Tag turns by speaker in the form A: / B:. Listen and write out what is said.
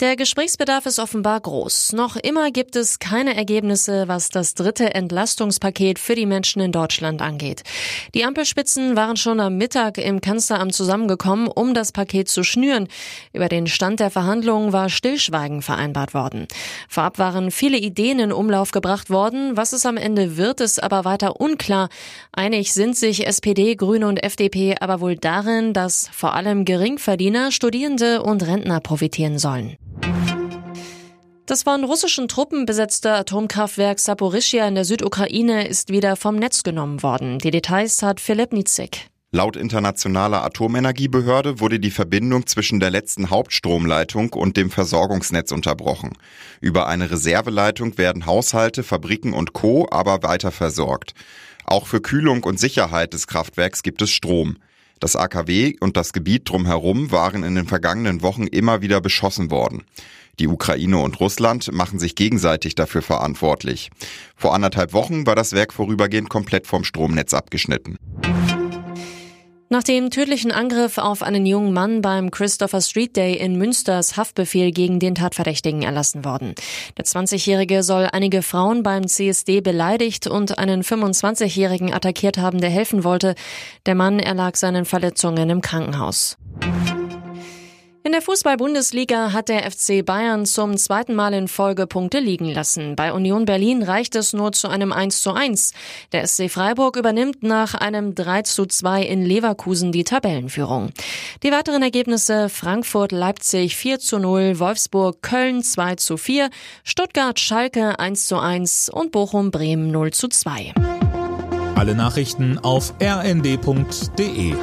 A: Der Gesprächsbedarf ist offenbar groß. Noch immer gibt es keine Ergebnisse, was das dritte Entlastungspaket für die Menschen in Deutschland angeht. Die Ampelspitzen waren schon am Mittag im Kanzleramt zusammengekommen, um das Paket zu schnüren. Über den Stand der Verhandlungen war Stillschweigen vereinbart worden. Vorab waren viele Ideen in Umlauf gebracht worden. Was es am Ende wird, ist aber weiter unklar. Einig sind sich SPD, Grüne und FDP aber wohl darin, dass vor allem Geringverdiener, Studierende und Rentner profitieren sollen. Das von russischen Truppen besetzte Atomkraftwerk Saporischia in der Südukraine ist wieder vom Netz genommen worden. Die Details hat Philipp Nitzig.
B: Laut internationaler Atomenergiebehörde wurde die Verbindung zwischen der letzten Hauptstromleitung und dem Versorgungsnetz unterbrochen. Über eine Reserveleitung werden Haushalte, Fabriken und Co. aber weiter versorgt. Auch für Kühlung und Sicherheit des Kraftwerks gibt es Strom. Das AKW und das Gebiet drumherum waren in den vergangenen Wochen immer wieder beschossen worden. Die Ukraine und Russland machen sich gegenseitig dafür verantwortlich. Vor anderthalb Wochen war das Werk vorübergehend komplett vom Stromnetz abgeschnitten.
A: Nach dem tödlichen Angriff auf einen jungen Mann beim Christopher Street Day in Münster ist Haftbefehl gegen den Tatverdächtigen erlassen worden. Der 20-Jährige soll einige Frauen beim CSD beleidigt und einen 25-Jährigen attackiert haben, der helfen wollte. Der Mann erlag seinen Verletzungen im Krankenhaus. In der Fußball-Bundesliga hat der FC Bayern zum zweiten Mal in Folge Punkte liegen lassen. Bei Union Berlin reicht es nur zu einem 1 zu 1. Der SC Freiburg übernimmt nach einem 3 zu 2 in Leverkusen die Tabellenführung. Die weiteren Ergebnisse Frankfurt, Leipzig 4 zu 0, Wolfsburg, Köln 2 zu 4, Stuttgart, Schalke 1 zu 1 und Bochum, Bremen 0 zu 2.
C: Alle Nachrichten auf rnd.de